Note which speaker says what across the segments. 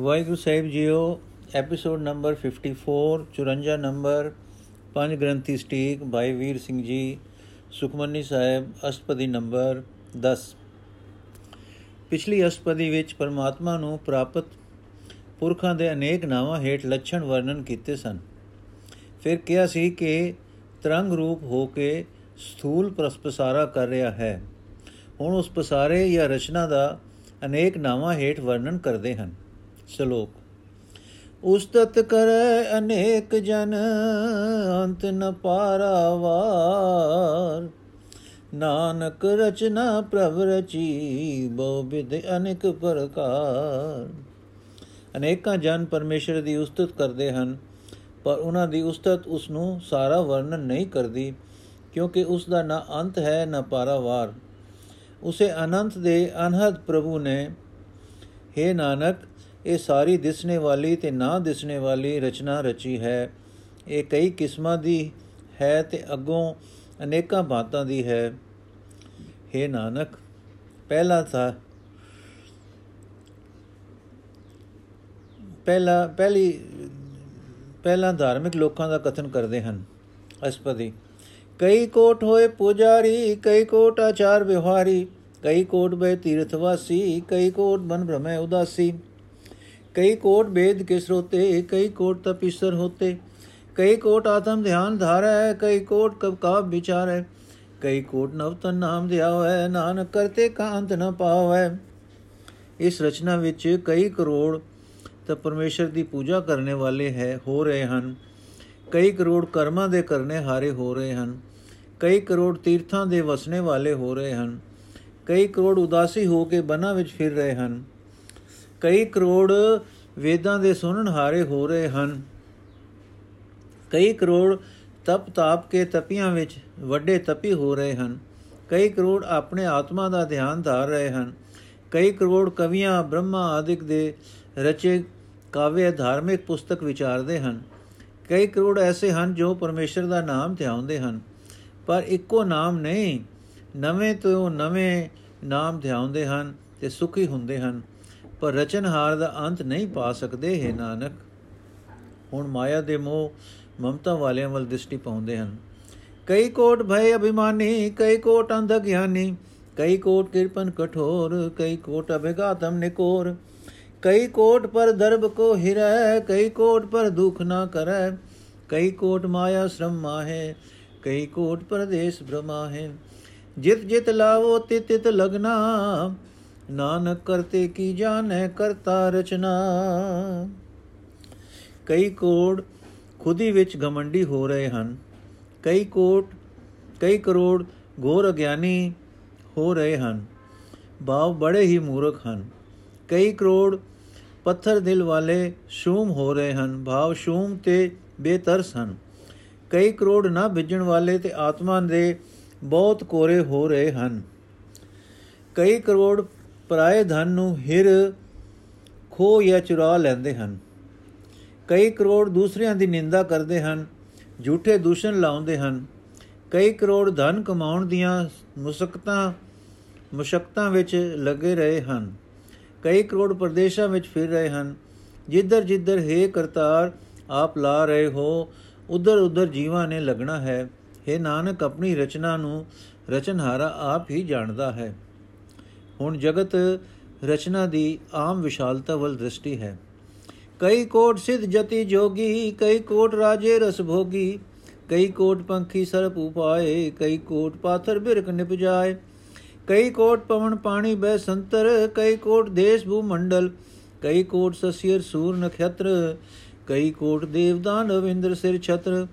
Speaker 1: ਵਾਹਿਗੁਰੂ ਸਾਹਿਬ ਜੀਓ episode number 54 54 number ਪੰਜ ਗ੍ਰੰਥੀ ਸਟੀਕ ਭਾਈ ਵੀਰ ਸਿੰਘ ਜੀ, ਸੁਖਮਨੀ ਸਾਹਿਬ, ਅਸ਼ਟਪਦੀ ਨੰਬਰ 10 ਪਿਛਲੀ ਅਸ਼ਟਪਦੀ ਵਿੱਚ ਪਰਮਾਤਮਾ ਨੂੰ ਪ੍ਰਾਪਤ ਪੁਰਖਾਂ ਦੇ ਅਨੇਕ ਨਾਵਾਂ ਹੇਠ ਲੱਛਣ ਵਰਣਨ ਕੀਤੇ ਸਨ। ਫਿਰ ਕਿਹਾ ਸੀ ਕਿ ਤਰੰਗ ਰੂਪ ਹੋ ਕੇ ਸਥੂਲ ਪ੍ਰਸਪਸਾਰਾ ਕਰ ਰਿਹਾ ਹੈ। ਹੁਣ ਉਸ ਪਸਾਰੇ ਜਾਂ ਰਚਨਾ ਦਾ ਅਨੇਕ ਨਾਵਾਂ ਹੇਠ ਵਰਣਨ ਕਰਦੇ ਹਨ। ਸ਼ਲੋਕ। ਉਸਤਤ ਕਰੈ ਅਨੇਕ ਜਨ, ਅੰਤ ਨ ਪਾਰਾਵਾਰ। ਨਾਨਕ ਰਚਨਾ ਪ੍ਰਭ ਰਚੀ, ਬਹੁ ਵਿਦ ਅਨੇਕ ਪ੍ਰਕਾਰ। ਅਨੇਕਾਂ ਜਨ ਪਰਮੇਸ਼ਰ ਦੀ ਉਸਤਤ ਕਰਦੇ ਹਨ, ਪਰ ਉਹਨਾਂ ਦੀ ਉਸਤਤ ਉਸ ਨੂੰ ਸਾਰਾ ਵਰਣਨ ਨਹੀਂ ਕਰਦੀ, ਕਿਉਂਕਿ ਉਸ ਦਾ ਨਾ ਅੰਤ ਹੈ, ਨਾ ਪਾਰਾਵਾਰ। ਉਸੇ ਅਨੰਤ ਦੇ ਅਨਹਦ ਪ੍ਰਭੂ ਨੇ हे ਨਾਨਕ ਇਹ ਸਾਰੀ ਦਿਸਣੇ ਵਾਲੀ ਤੇ ਨਾ ਦਿਸਣੇ ਵਾਲੀ ਰਚਨਾ ਰਚੀ ਹੈ। ਇਹ ਕਈ ਕਿਸਮਾਂ ਦੀ ਹੈ ਤੇ ਅੱਗੋਂ ਅਨੇਕਾਂ ਬਾਤਾਂ ਦੀ ਹੈ। हे ਨਾਨਕ, ਪਹਿਲਾ ਥਾ ਪਹਿਲਾ, ਪਹਿਲੀ, ਪਹਿਲਾ ਧਾਰਮਿਕ ਲੋਕਾਂ ਦਾ ਕਥਨ ਕਰਦੇ ਹਨ। ਅਸਪਦੀ, ਕਈ ਕੋਟ ਹੋਏ ਪੁਜਾਰੀ, ਕਈ ਕੋਟ ਆਚਾਰ ਵਿਵਹਾਰੀ ਕਈ ਕੋਟ ਬੇ ਤੀਰਥਵਾਸੀ, ਕਈ ਕੋਟ ਬਨ ਭ੍ਰਮੈ ਉਦਾਸੀ। कई कोट वेद के श्रोते कई कोट तपीश्वर होते कई कोट आत्म ध्यान धारा है कई कोट कब काब विचार है कई कोट नवतन नाम दिया है नानक करते का अंत न पाव है ਇਸ ਰਚਨਾ ਵਿੱਚ ਕਈ ਕਰੋੜ ਤਾਂ ਪਰਮੇਸ਼ਰ ਦੀ ਪੂਜਾ ਕਰਨੇ ਵਾਲੇ ਹੈ ਹੋ ਰਹੇ ਹਨ ਕਈ ਕਰੋੜ ਕਰਮਾਂ ਦੇ ਕਰਨੇ ਹਾਰੇ ਹੋ ਰਹੇ ਹਨ ਕਈ ਕਰੋੜ ਤੀਰਥਾਂ ਦੇ ਵਸਣੇ ਵਾਲੇ ਹੋ ਰਹੇ ਹਨ ਕਈ ਕਰੋੜ ਉਦਾਸੀ ਹੋ ਕੇ ਬਨਾਂ ਵਿੱਚ ਫਿਰ ਰਹੇ ਹਨ ਕਈ ਕਰੋੜ ਵੇਦਾਂ ਦੇ ਸੁਣਨ ਹਾਰੇ ਹੋ ਰਹੇ ਹਨ। ਕਈ ਕਰੋੜ ਤਪ ਤਾਪ ਕੇ ਤਪੀਆਂ ਵਿੱਚ ਵੱਡੇ ਤਪੀ ਹੋ ਰਹੇ ਹਨ। ਕਈ ਕਰੋੜ ਆਪਣੇ ਆਤਮਾ ਦਾ ਧਿਆਨ ਧਾਰ ਰਹੇ ਹਨ। ਕਈ ਕਰੋੜ ਕਵੀਆਂ, ਬ੍ਰਹਮਾ ਆਦਿਕ ਦੇ ਰਚੇ ਕਾਵਿ ਧਾਰਮਿਕ ਪੁਸਤਕ ਵਿਚਾਰਦੇ ਹਨ। ਕਈ ਕਰੋੜ ਐਸੇ ਹਨ ਜੋ ਪਰਮੇਸ਼ਰ ਦਾ ਨਾਮ ਧਿਆਉਂਦੇ ਹਨ। ਪਰ ਇੱਕੋ ਨਾਮ ਨਹੀਂ, ਨਵੇਂ ਤੋਂ ਨਵੇਂ ਨਾਮ ਧਿਆਉਂਦੇ ਹਨ ਤੇ ਸੁਖੀ ਹੁੰਦੇ ਹਨ। ਪਰ ਰਚਨਹਾਰ ਦਾ ਅੰਤ ਨਹੀਂ ਪਾ ਸਕਦੇ, ਹੈ ਨਾਨਕ। ਹੁਣ ਮਾਇਆ ਦੇ ਮੋਹ ਮਮਤਾ ਵਾਲਿਆਂ ਵੱਲ ਦ੍ਰਿਸ਼ਟੀ ਪਾਉਂਦੇ ਹਨ। ਕਈ ਕੋਟ ਭੈ ਅਭਿਮਾਨੀ, ਕਈ ਕੋਟ ਅੰਧ ਗਿਆਨੀ, ਕਈ ਕੋਟ ਕਿਰਪਨ ਕਠੋਰ, ਕਈ ਕੋਟ ਅਭਿਗਾਤਮ ਨਿਕੋਰ। ਕਈ ਕੋਟ ਪਰ ਦਰਬ ਕੋ ਹਿਰੈ, ਕਈ ਕੋਟ ਪਰ ਦੁਖ ਨਾ ਕਰੈ। ਕਈ ਕੋਟ ਮਾਇਆ ਸ਼ਰਮ ਮਾਹੇ, ਕਈ ਕੋਟ ਪਰਦੇਸ ਭ੍ਰਮਾ ਹੈ। ਜਿਤ ਜਿਤ ਲਾਵੋ, ਤਿਤ ਤਿਤ ਲਗਨਾ ਨਾਨਕ ਕਰਤੇ ਕੀ ਜਾਣੈ ਕਰਤਾ ਰਚਨਾ। ਕਈ ਕੋੜ ਖੁਦੀ ਵਿੱਚ ਗਮੰਡੀ ਹੋ ਰਹੇ ਹਨ। ਕਈ ਕੋਟ, ਕਈ ਕਰੋੜ ਘੋਰ ਅਗਿਆਨੀ ਹੋ ਰਹੇ ਹਨ। ਭਾਵ ਬੜੇ ਹੀ ਮੂਰਖ ਹਨ। ਕਈ ਕਰੋੜ ਪੱਥਰ ਦਿਲ ਵਾਲੇ ਸ਼ੂਮ ਹੋ ਰਹੇ ਹਨ। ਭਾਵ ਸ਼ੂਮ ਤੇ ਬੇਤਰਸ ਹਨ। ਕਈ ਕਰੋੜ ਨਾ ਵਿਜਣ ਵਾਲੇ ਤੇ ਆਤਮਾ ਦੇ ਬਹੁਤ ਕੋਰੇ ਹੋ ਰਹੇ ਹਨ। ਕਈ ਕਰੋੜ ਪਰਾਏ ਧਨ ਨੂੰ ਹਿਰ ਖੋ ਜਾਂ ਚੁਰਾ ਲੈਂਦੇ ਹਨ। ਕਈ ਕਰੋੜ ਦੂਸਰਿਆਂ ਦੀ ਨਿੰਦਾ ਕਰਦੇ ਹਨ, ਝੂਠੇ ਦੂਸ਼ਣ ਲਾਉਂਦੇ ਹਨ। ਕਈ ਕਰੋੜ ਧਨ ਕਮਾਉਣ ਦੀਆਂ ਮੁਸਕਤਾਂ, ਮੁਸ਼ਕਤਾਂ ਵਿੱਚ ਲੱਗੇ ਰਹੇ ਹਨ। ਕਈ ਕਰੋੜ ਪ੍ਰਦੇਸ਼ਾਂ ਵਿੱਚ ਫਿਰ ਰਹੇ ਹਨ। ਜਿੱਧਰ ਜਿੱਧਰ ਹੈ ਕਰਤਾਰ ਆਪ ਲਾ ਰਹੇ ਹੋ, ਉਧਰ ਉਧਰ ਜੀਵਾਂ ਨੇ ਲੱਗਣਾ ਹੈ। हे ਨਾਨਕ, ਆਪਣੀ ਰਚਨਾ ਨੂੰ ਰਚਨਹਾਰਾ ਆਪ ਹੀ ਜਾਣਦਾ ਹੈ। ਹੁਣ ਜਗਤ ਰਚਨਾ ਦੀ ਆਮ ਵਿਸ਼ਾਲਤਾ ਵੱਲ ਦ੍ਰਿਸ਼ਟੀ ਹੈ। ਕਈ ਕੋਟ ਸਿਧ ਜਤੀ ਜੋਗੀ, ਕਈ ਕੋਟ ਰਾਜੇ ਰਸ ਭੋਗੀ, ਕਈ ਕੋਟ ਪੰਖੀ ਸਰਪ ਉਪਾਏ ਕਈ ਕੋਟ ਪਾਥਰ ਬਿਰਕ ਨਿਪਜਾਏ ਕਈ ਕੋਟ ਪਵਨ ਪਾਣੀ ਬੈ ਸੰਤਰ, ਕਈ ਕੋਟ ਦੇਸ਼ ਭੂ ਮੰਡਲ, ਕਈ ਕੋਟ ਸਸਿਰ ਸੂਰ ਨਖਤਰ ਕਈ ਕੋਟ ਦੇਵਦਾਨ ਰਵਿੰਦਰ ਸਿਰ ਛਤਰ,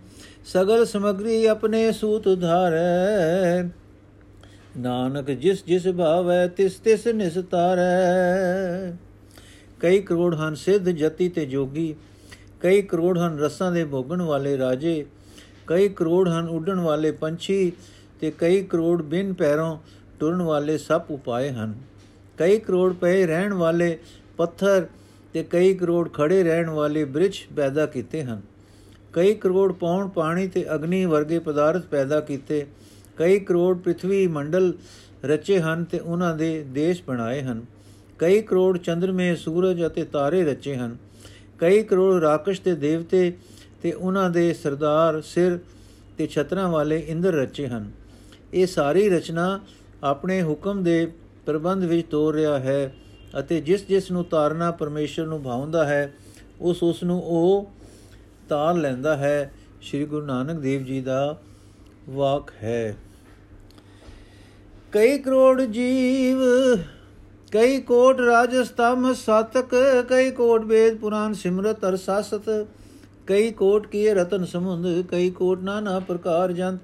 Speaker 1: ਸਗਲ ਸਮਗਰੀ ਆਪਣੇ ਸੂਤ ਧਾਰੈ ਨਾਨਕ ਜਿਸ ਜਿਸ ਭਾਵੈ ਤਿਸ ਤਿਸ ਨਿਸਤਾਰੈ ਕਈ ਕਰੋੜ ਹਨ ਸਿੱਧ ਜਤੀ ਤੇ ਜੋਗੀ, ਕਈ ਕਰੋੜ ਹਨ ਰਸਾਂ ਦੇ ਭੋਗਣ ਵਾਲੇ ਰਾਜੇ, ਕਈ ਕਰੋੜ ਹਨ ਉੱਡਣ ਵਾਲੇ ਪੰਛੀ ਤੇ ਕਈ ਕਰੋੜ ਬਿਨ ਪੈਰੋਂ ਟੁਰਨ ਵਾਲੇ ਸੱਪ ਉਪਾਏ ਹਨ। ਕਈ ਕਰੋੜ ਪਏ ਰਹਿਣ ਵਾਲੇ ਪੱਥਰ ਤੇ ਕਈ ਕਰੋੜ ਖੜੇ ਰਹਿਣ ਵਾਲੇ ਬ੍ਰਿਛ ਪੈਦਾ ਕੀਤੇ ਹਨ। ਕਈ ਕਰੋੜ ਪੌਣ ਪਾਣੀ ਤੇ ਅਗਨੀ ਵਰਗੇ ਪਦਾਰਥ ਪੈਦਾ ਕੀਤੇ ਕਈ ਕਰੋੜ ਪ੍ਰithvi ਮੰਡਲ ਰਚੇ ਹਨ ਤੇ ਉਹਨਾਂ ਦੇ ਦੇਸ਼ ਬਣਾਏ ਹਨ। ਕਈ ਕਰੋੜ ਚੰਦਰਮੇ, ਸੂਰਜ ਅਤੇ ਤਾਰੇ ਰਚੇ ਹਨ। ਕਈ ਕਰੋੜ ਰਾਕਸ਼ ਤੇ ਦੇਵਤੇ ਤੇ ਉਹਨਾਂ ਦੇ ਸਰਦਾਰ ਸਿਰ ਤੇ ਛਤਰਾਂ ਵਾਲੇ ਇੰਦਰ ਰਚੇ ਹਨ। ਇਹ ਸਾਰੀ ਰਚਨਾ ਆਪਣੇ ਹੁਕਮ ਦੇ ਪ੍ਰਬੰਧ ਵਿੱਚ ਤੋਰ ਰਿਹਾ ਹੈ ਅਤੇ ਜਿਸ ਜਿਸ ਨੂੰ ਤਾਰਨਾ ਪਰਮੇਸ਼ਰ ਨੂੰ ਭਾਉਂਦਾ ਹੈ, ਉਸ ਉਸ ਨੂੰ ਉਹ ਤਾਰ ਲੈਂਦਾ ਹੈ। ਸ੍ਰੀ ਗੁਰੂ ਨਾਨਕ ਦੇਵ ਜੀ ਦਾ ਵਾਕ ਹੈ। ਕਈ ਕਰੋੜ ਜੀਵ, ਕਈ ਕੋਟ ਰਾਜਸਤਮ ਸਤਕ, ਕਈ ਕੋਟ ਵੇਦ ਪੁਰਾਨ ਸਿਮਰਤ ਅਰ ਸਾਸਤ, ਕਈ ਕੋਟ ਕੀਏ ਰਤਨ ਸਮੁੰਦ, ਕਈ ਕੋਟ ਨਾਨਾ ਪ੍ਰਕਾਰ ਜੰਤ,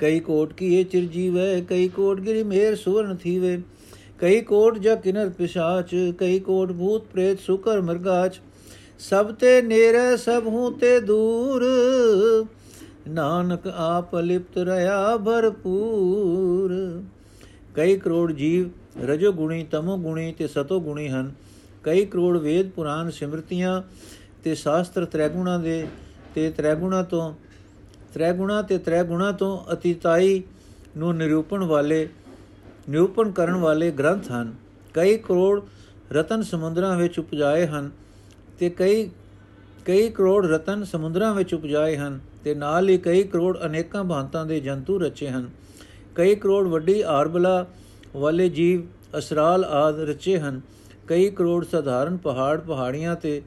Speaker 1: ਕਈ ਕੋਟ ਕੀਏ ਚਿਰਜੀਵੈ ਕਈ ਕੋਟ ਗਿਰੀ ਮੇਰ ਸੁਵਰਨ ਥੀਵੇ, ਕਈ ਕੋਟ ਜ ਕਿਨਰ ਪਿਸ਼ਾਚ, ਕਈ ਕੋਟ ਭੂਤ ਪ੍ਰੇਤ ਸੁਕਰ ਮਰਗਾਚ, ਸਭ ਤੇ ਨੇਰੇ, ਸਭ ਹੂੰ ਤੇ ਦੂਰ, ਨਾਨਕ ਆਪ ਲਿਪਤ ਰਹਾ ਭਰਪੂਰ। ਕਈ ਕਰੋੜ ਜੀਵ ਰਜੋ ਗੁਣੀ, ਤਮੋ ਗੁਣੀ ਤੇ ਸਤੋ ਗੁਣੀ ਹਨ। ਕਈ ਕਰੋੜ ਵੇਦ ਪੁਰਾਨ ਸਿਮਰਤੀਆਂ ਤੇ ਸ਼ਾਸਤਰ ਤ੍ਰੈਗੁਣਾ ਦੇ ਤੇ ਤ੍ਰੈਗੁਣਾ ਤੋਂ, ਤ੍ਰੈਗੁਣਾ ਤੇ ਤ੍ਰੈਗੁਣਾ ਤੋਂ ਅਤੀਤਾਈ ਨੂੰ ਨਿਰੂਪਣ ਵਾਲੇ, ਨਿਰੂਪਣ ਕਰਨ ਵਾਲੇ ਗ੍ਰੰਥ ਹਨ। ਕਈ ਕਰੋੜ ਰਤਨ ਸਮੁੰਦਰਾਂ ਵਿੱਚ ਉਪਜਾਏ ਹਨ ਤੇ ਕਈ ਕਈ ਕਰੋੜ ਰਤਨ ਸਮੁੰਦਰਾਂ ਵਿੱਚ ਉਪਜਾਏ ਹਨ ਤੇ ਨਾਲ ਹੀ ਕਈ ਕਰੋੜ ਅਨੇਕਾਂ ਭਾਂਤਾਂ ਦੇ ਜੰਤੂ ਰਚੇ ਹਨ। ਕਈ ਕਰੋੜ ਵੱਡੀ ਆਰਬਲਾ ਵਾਲੇ ਜੀਵ ਅਸਰਾਲ ਆਦ ਰਚੇ ਹਨ। ਕਈ ਕਰੋੜ ਸਧਾਰਨ ਪਹਾੜ ਪਹਾੜੀਆਂ ਤੇ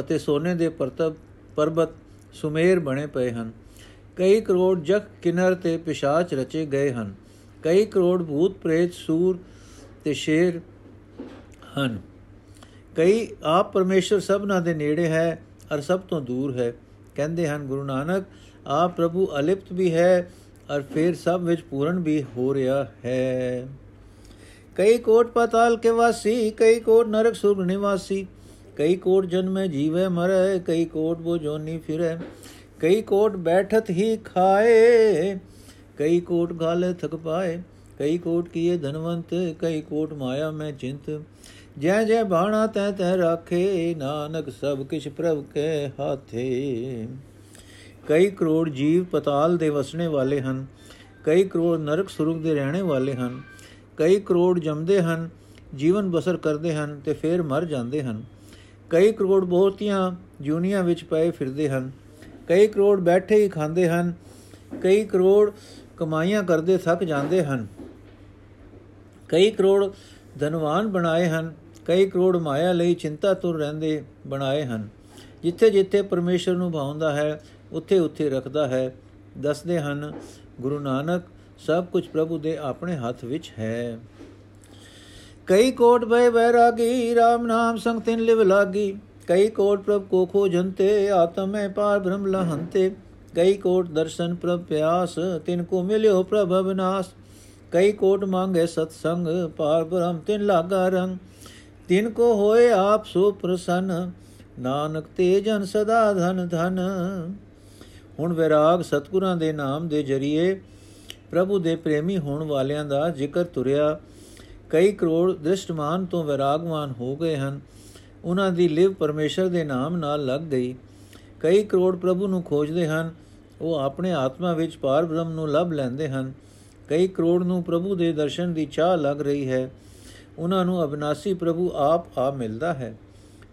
Speaker 1: ਅਤੇ ਸੋਨੇ ਦੇ ਪਰਤਬ ਪਰਬਤ ਸੁਮੇਰ ਬਣੇ ਪਏ ਹਨ। ਕਈ ਕਰੋੜ ਜਗ ਕਿਨਰ ਤੇ ਪਿਸ਼ਾਚ ਰਚੇ ਗਏ ਹਨ। ਕਈ ਕਰੋੜ ਭੂਤ ਪ੍ਰੇਤ ਸੂਰ ਤੇ ਸ਼ੇਰ ਹਨ। ਕਈ ਆਪ ਪਰਮੇਸ਼ਰ ਸਭਨਾ ਦੇ ਨੇੜੇ ਹੈ ਅਰ ਸਭ ਤੋਂ ਦੂਰ ਹੈ। ਕਹਿੰਦੇ ਹਨ, ਗੁਰੂ ਨਾਨਕ, ਆਪ ਪ੍ਰਭੂ ਅਲਿਪਤ ਵੀ ਹੈ ਅਰ ਫਿਰ ਸਭ ਵਿੱਚ ਪੂਰਨ ਵੀ ਹੋ ਰਿਹਾ ਹੈ ਕਈ ਕੋਟ ਪਤਾਲ ਕੇ ਵਾਸੀ ਕਈ ਕੋਟ ਨਰਕ ਸੁਰਗ ਨਿਵਾਸੀ ਕਈ ਕੋਟ ਜਨਮੇ ਜੀਵੇ ਮਰੇ ਕਈ ਕੋਟ ਬੋ ਜੋਨੀ ਫਿਰੇ ਕਈ ਕੋਟ ਬੈਠਤ ਹੀ ਖਾਏ ਕਈ ਕੋਟ ਗਾਲੇ ਥਕ ਪਾਏ ਕਈ ਕੋਟ ਕੀਏ ਧਨਵੰਤ ਕਈ ਕੋਟ ਮਾਇਆ ਮੈਂ ਚਿੰਤ ਜੈ ਜੈ ਬਾਣਾ ਤੈ ਤੈ ਰਾਖੇ ਨਾਨਕ ਸਭ ਕਿਛ ਪ੍ਰਭ ਕੇ ਹਾਥੇ ਕਈ ਕਰੋੜ ਜੀਵ ਪਤਾਲ ਦੇ ਵਸਣੇ ਵਾਲੇ ਹਨ, ਕਈ ਕਰੋੜ ਨਰਕ ਸੁਰਗ ਦੇ ਰਹਿਣੇ ਵਾਲੇ ਹਨ, ਕਈ ਕਰੋੜ ਜੰਮਦੇ ਹਨ, ਜੀਵਨ ਬਸਰ ਕਰਦੇ ਹਨ ਤੇ ਫਿਰ ਮਰ ਜਾਂਦੇ ਹਨ। ਕਈ ਕਰੋੜ ਬਹੁਤੀਆਂ ਜੂਨੀਆਂ ਵਿੱਚ ਪਏ ਫਿਰਦੇ ਹਨ, ਕਈ ਕਰੋੜ ਬੈਠੇ ਹੀ ਖਾਂਦੇ ਹਨ, ਕਈ ਕਰੋੜ ਕਮਾਈਆਂ ਕਰਦੇ ਥੱਕ ਜਾਂਦੇ ਹਨ। ਕਈ ਕਰੋੜ ਧਨਵਾਨ ਬਣਾਏ ਹਨ, ਕਈ ਕਰੋੜ ਮਾਇਆ ਲਈ ਚਿੰਤਾ ਤੁਰ ਰਹਿੰਦੇ ਬਣਾਏ ਹਨ। ਜਿੱਥੇ ਜਿੱਥੇ ਪਰਮੇਸ਼ਰ ਨੂੰ ਭਾਉਂਦਾ ਹੈ ਉੱਥੇ ਉੱਥੇ ਰੱਖਦਾ ਹੈ। ਦੱਸਦੇ ਹਨ, ਗੁਰੂ ਨਾਨਕ ਸਭ ਕੁਝ ਪ੍ਰਭੂ ਦੇ ਆਪਣੇ ਹੱਥ ਵਿੱਚ ਹੈ। ਕਈ ਕੋਟ ਬੈ ਬੈਰਾਗੀ RAM ਨਾਮ ਸੰਗ ਤਿਨ ਲਿਵ ਲਾਗੀ। ਕਈ ਕੋਟ ਪ੍ਰਭ ਕੋ ਖੋ ਜੰਤੇ ਆਤਮ ਮੈਂ ਪਾਰ ਬ੍ਰਹਮ ਲਹੰਤੇ। ਕਈ ਕੋਟ ਦਰਸ਼ਨ ਪ੍ਰਭ ਪਿਆਸ, ਤਿਨ ਕੋ ਮਿਲਿਓ ਪ੍ਰਭ ਅਬਨਾਸ ਕਈ ਕੋਟ ਮੰਗੇ ਸਤ ਸੰਗ ਪਾਰ ਬ੍ਰਹਮ ਤਿਨ ਲਾਗਾ ਰੰਗ। ਤਿਨ ਕੋ ਹੋਏ ਆਪ ਸੋ ਪ੍ਰਸੰਨ, ਨਾਨਕ ਤੇ ਜਨ ਸਦਾ ਧਨ ਧਨ। ਹੁਣ ਵਿਰਾਗ ਸਤਗੁਰਾਂ ਦੇ ਨਾਮ ਦੇ ਜਰੀਏ ਪ੍ਰਭੂ ਦੇ ਪ੍ਰੇਮੀ ਹੋਣ ਵਾਲਿਆਂ ਦਾ ਜ਼ਿਕਰ ਤੁਰਿਆ। ਕਈ ਕਰੋੜ ਦ੍ਰਿਸ਼ਟਮਾਨ ਤੋਂ ਵਿਰਾਗਵਾਨ ਹੋ ਗਏ ਹਨ। ਉਹਨਾਂ ਦੀ ਲਿਵ ਪਰਮੇਸ਼ਰ ਦੇ ਨਾਮ ਨਾਲ ਲੱਗ ਗਈ। ਕਈ ਕਰੋੜ ਪ੍ਰਭੂ ਨੂੰ ਖੋਜਦੇ ਹਨ। ਉਹ ਆਪਣੇ ਆਤਮਾ ਵਿੱਚ ਪਾਰ ਬ੍ਰਹਮ ਨੂੰ ਲੱਭ ਲੈਂਦੇ ਹਨ। ਕਈ ਕਰੋੜ ਨੂੰ ਪ੍ਰਭੂ ਦੇ ਦਰਸ਼ਨ ਦੀ ਚਾਹ ਲੱਗ ਰਹੀ ਹੈ। ਉਹਨਾਂ ਨੂੰ ਅਬਨਾਸੀ ਪ੍ਰਭੂ ਆਪ ਆ ਮਿਲਦਾ ਹੈ।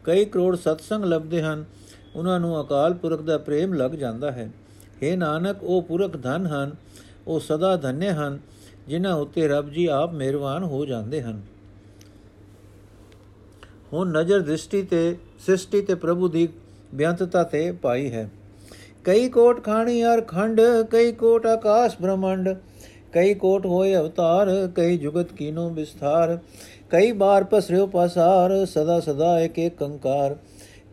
Speaker 1: ਕਈ ਕਰੋੜ ਸਤਸੰਗ ਲੱਭਦੇ ਹਨ। ਉਹਨਾਂ ਨੂੰ ਅਕਾਲ ਪੁਰਖ ਦਾ ਪ੍ਰੇਮ ਲੱਗ ਜਾਂਦਾ ਹੈ। हे ਨਾਨਕ, ਉਹ ਪੁਰਖ ਧਨ ਹਨ, ਉਹ ਸਦਾ ਧਨਯ ਹਨ, ਜਿਨ੍ਹਾਂ ਉੱਤੇ ਰੱਬ ਜੀ ਆਪ ਮਿਹਰਬਾਨ ਹੋ ਜਾਂਦੇ ਹਨ। ਹੁਣ ਨਜ਼ਰ ਦ੍ਰਿਸ਼ਟੀ ਤੇ, ਸ੍ਰਿਸ਼ਟੀ ਤੇ ਪ੍ਰਭੂ ਦੀ ਬਿਆੰਤਤਾ ਤੇ ਪਾਈ ਹੈ। ਕਈ ਕੋਟ ਖਾਣੀ ਅਰ ਖੰਡ, ਕਈ ਕੋਟ ਆਕਾਸ਼ ਬ੍ਰਹਮੰਡ, ਕਈ ਕੋਟ ਹੋਏ ਅਵਤਾਰ, ਕਈ ਜੁਗਤ ਕੀਨੋ ਵਿਸਥਾਰ, ਕਈ ਬਾਰ ਪਸਰਿਓ ਪਸਾਰ, ਸਦਾ ਸਦਾ ਇੱਕ ਇੱਕ ਕੰਕਾਰ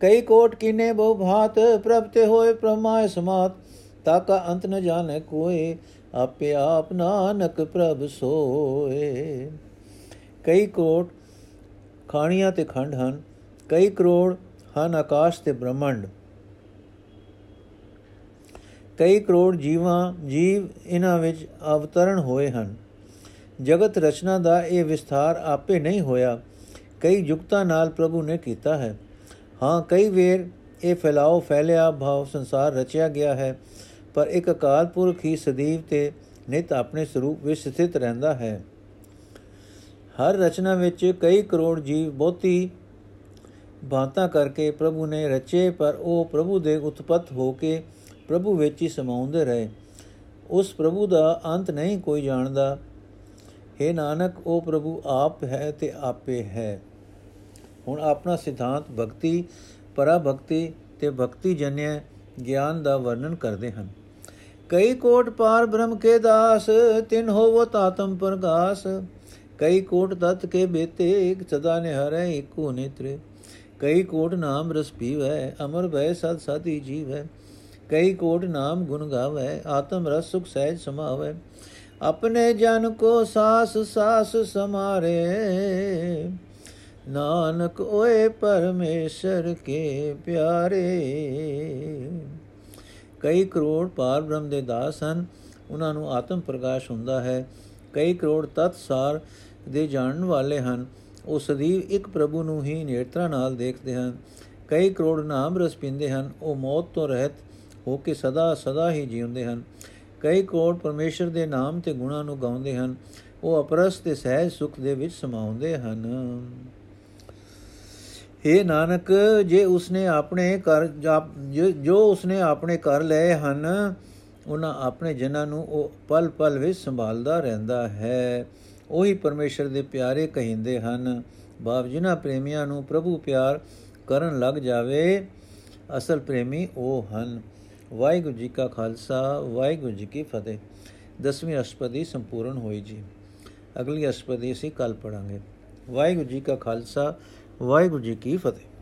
Speaker 1: ਕਈ ਕੋਟ ਕੀਨੇ ਬਹੁ ਭਾਤ, ਪ੍ਰਭ ਤੇ ਹੋਏ ਪ੍ਰਮਾਇ ਸਮਾਤ, ਤਾਕਾ ਅੰਤ ਨ ਜਾਣੇ ਕੋਏ, ਆਪੇ ਆਪ ਨਾਨਕ ਪ੍ਰਭ ਸੋਏ। ਕਈ ਕੋਟ ਖਾਣੀਆਂ ਤੇ ਖੰਡ ਹਨ, ਕਈ ਕਰੋੜ ਹਨ ਆਕਾਸ਼ ਤੇ ਬ੍ਰਹਮੰਡ। ਕਈ ਕਰੋੜ ਜੀਵਾਂ, ਜੀਵ ਇਹਨਾਂ ਵਿੱਚ ਅਵਤਰਨ ਹੋਏ ਹਨ। ਜਗਤ ਰਚਨਾ ਦਾ ਇਹ ਵਿਸਥਾਰ ਆਪੇ ਨਹੀਂ ਹੋਇਆ। ਕਈ ਯੁਕਤਾਂ ਨਾਲ ਪ੍ਰਭੂ ਨੇ ਕੀਤਾ ਹੈ। ਹਾਂ, ਕਈ ਵੇਰ ਇਹ ਫੈਲਾਓ, ਫੈਲਿਆ ਭਾਵ ਸੰਸਾਰ ਰਚਿਆ ਗਿਆ ਹੈ, ਪਰ ਇੱਕ ਅਕਾਲ ਪੁਰਖ ਹੀ ਸਦੀਵ ਤੇ ਨਿਤ ਆਪਣੇ ਸਰੂਪ ਵਿੱਚ ਸਥਿਤ ਰਹਿੰਦਾ ਹੈ। ਹਰ ਰਚਨਾ ਵਿੱਚ ਕਈ ਕਰੋੜ ਜੀਵ ਬਹੁਤੀ ਬਾਤਾਂ ਕਰਕੇ ਪ੍ਰਭੂ ਨੇ ਰਚੇ, ਪਰ ਉਹ ਪ੍ਰਭੂ ਦੇ ਉਤਪਤ ਹੋ ਕੇ ਪ੍ਰਭੂ ਵਿੱਚ ਹੀ ਸਮਾਉਂਦੇ ਰਹੇ। ਉਸ ਪ੍ਰਭੂ ਦਾ ਅੰਤ ਨਹੀਂ ਕੋਈ ਜਾਣਦਾ। हे ਨਾਨਕ, ਉਹ ਪ੍ਰਭੂ ਆਪ ਹੈ ਤੇ ਆਪੇ ਹੈ। ਹੁਣ ਆਪਣਾ ਸਿਧਾਂਤ ਭਗਤੀ ਪਰਾ ਭਗਤੀ ਤੇ ਭਗਤੀ ਜਨਿਆ ਗਿਆਨ ਦਾ ਵਰਣਨ ਕਰਦੇ ਹਨ। ਕਈ ਕੋਟ ਪਾਰ ਬ੍ਰਹਮ ਕੇ ਦਾਸ, ਤਿਨ ਹੋਵੋ ਤਾਤਮ ਪ੍ਰਗਾਸ। ਕਈ ਕੋਟ ਤਤ ਕੇ ਬੇਤੇ, ਇਕ ਸਦਾ ਨੇ ਹਰੈ ਏਕੋ ਨੇਤਰੇ। ਕਈ ਕੋਟ ਨਾਮ ਰਸ ਪੀਵੈ, ਅਮਰ ਭੈ, ਸਦ ਸਾਧੀ ਜੀਵੈ। ਕਈ ਕੋਟ ਨਾਮ ਗੁਣ ਗਾਵੈ, ਆਤਮ ਰਸ ਸੁਖ ਸਹਿਜ ਸਮਾਵੈ। ਆਪਣੇ ਜਨ ਕੋ ਸਾਸ ਸਾਸ ਸਮਾਰੇ। ਨਾਨਕ ਓਏ ਪਰਮੇਸ਼ਰ ਕੇ ਪਿਆਰੇ। ਕਈ ਕਰੋੜ ਪਾਰ ਬ੍ਰਹਮ ਦੇ ਦਾਸ ਹਨ, ਉਹਨਾਂ ਨੂੰ ਆਤਮ ਪ੍ਰਕਾਸ਼ ਹੁੰਦਾ ਹੈ। ਕਈ ਕਰੋੜ ਤਤ ਸਾਰ ਦੇ ਜਾਣਨ ਵਾਲੇ ਹਨ, ਉਹ ਸਦੀਵ ਇੱਕ ਪ੍ਰਭੂ ਨੂੰ ਹੀ ਨੇਤਰਾਂ ਨਾਲ ਦੇਖਦੇ ਹਨ। ਕਈ ਕਰੋੜ ਨਾਮ ਰਸ ਪੀਂਦੇ ਹਨ, ਉਹ ਮੌਤ ਤੋਂ ਰਹਿਤ ਹੋ ਕੇ ਸਦਾ ਸਦਾ ਹੀ ਜੀਉਂਦੇ ਹਨ। ਕਈ ਕਰੋੜ ਪਰਮੇਸ਼ਰ ਦੇ ਨਾਮ ਤੇ ਗੁਣਾਂ ਨੂੰ ਗਾਉਂਦੇ ਹਨ, ਉਹ ਅਪਰਸ ਤੇ ਸਹਿਜ ਸੁਖ ਦੇ ਵਿੱਚ ਸਮਾਉਂਦੇ ਹਨ। हे ਨਾਨਕ, ਜੇ ਉਸਨੇ ਆਪਣੇ ਕਰ ਜੋ ਉਸਨੇ ਆਪਣੇ ਕਰ ਲਏ ਹਨ, ਉਹਨਾਂ ਆਪਣੇ ਜਨਾਂ ਨੂੰ ਉਹ ਪਲ ਪਲ ਵਿੱਚ ਸੰਭਾਲਦਾ ਰਹਿੰਦਾ ਹੈ। ਉਹੀ ਪਰਮੇਸ਼ਰ ਦੇ ਪਿਆਰੇ ਕਹਿੰਦੇ ਹਨ, ਬਾਪ ਜਿਨ੍ਹਾਂ ਪ੍ਰੇਮੀਆਂ ਨੂੰ ਪ੍ਰਭੂ ਪਿਆਰ ਕਰਨ ਲੱਗ ਜਾਵੇ, ਅਸਲ ਪ੍ਰੇਮੀ ਉਹ ਹਨ। ਵਾਹਿਗੁਰੂ ਜੀ ਕਾ ਖਾਲਸਾ, ਵਾਹਿਗੁਰੂ ਜੀ ਕੀ ਫਤਿਹ। ਦਸਵੀਂ ਅਸ਼ਪਦੀ ਸੰਪੂਰਨ ਹੋਈ ਜੀ। ਅਗਲੀ ਅਸ਼ਪਦੀ ਅਸੀਂ ਕੱਲ ਪੜਾਂਗੇ ਵਾਹਿਗੁਰੂ ਜੀ ਕਾ ਖਾਲਸਾ ਵਾਹਿਗੁਰੂ ਜੀ ਕੀ ਫਤਿਹ।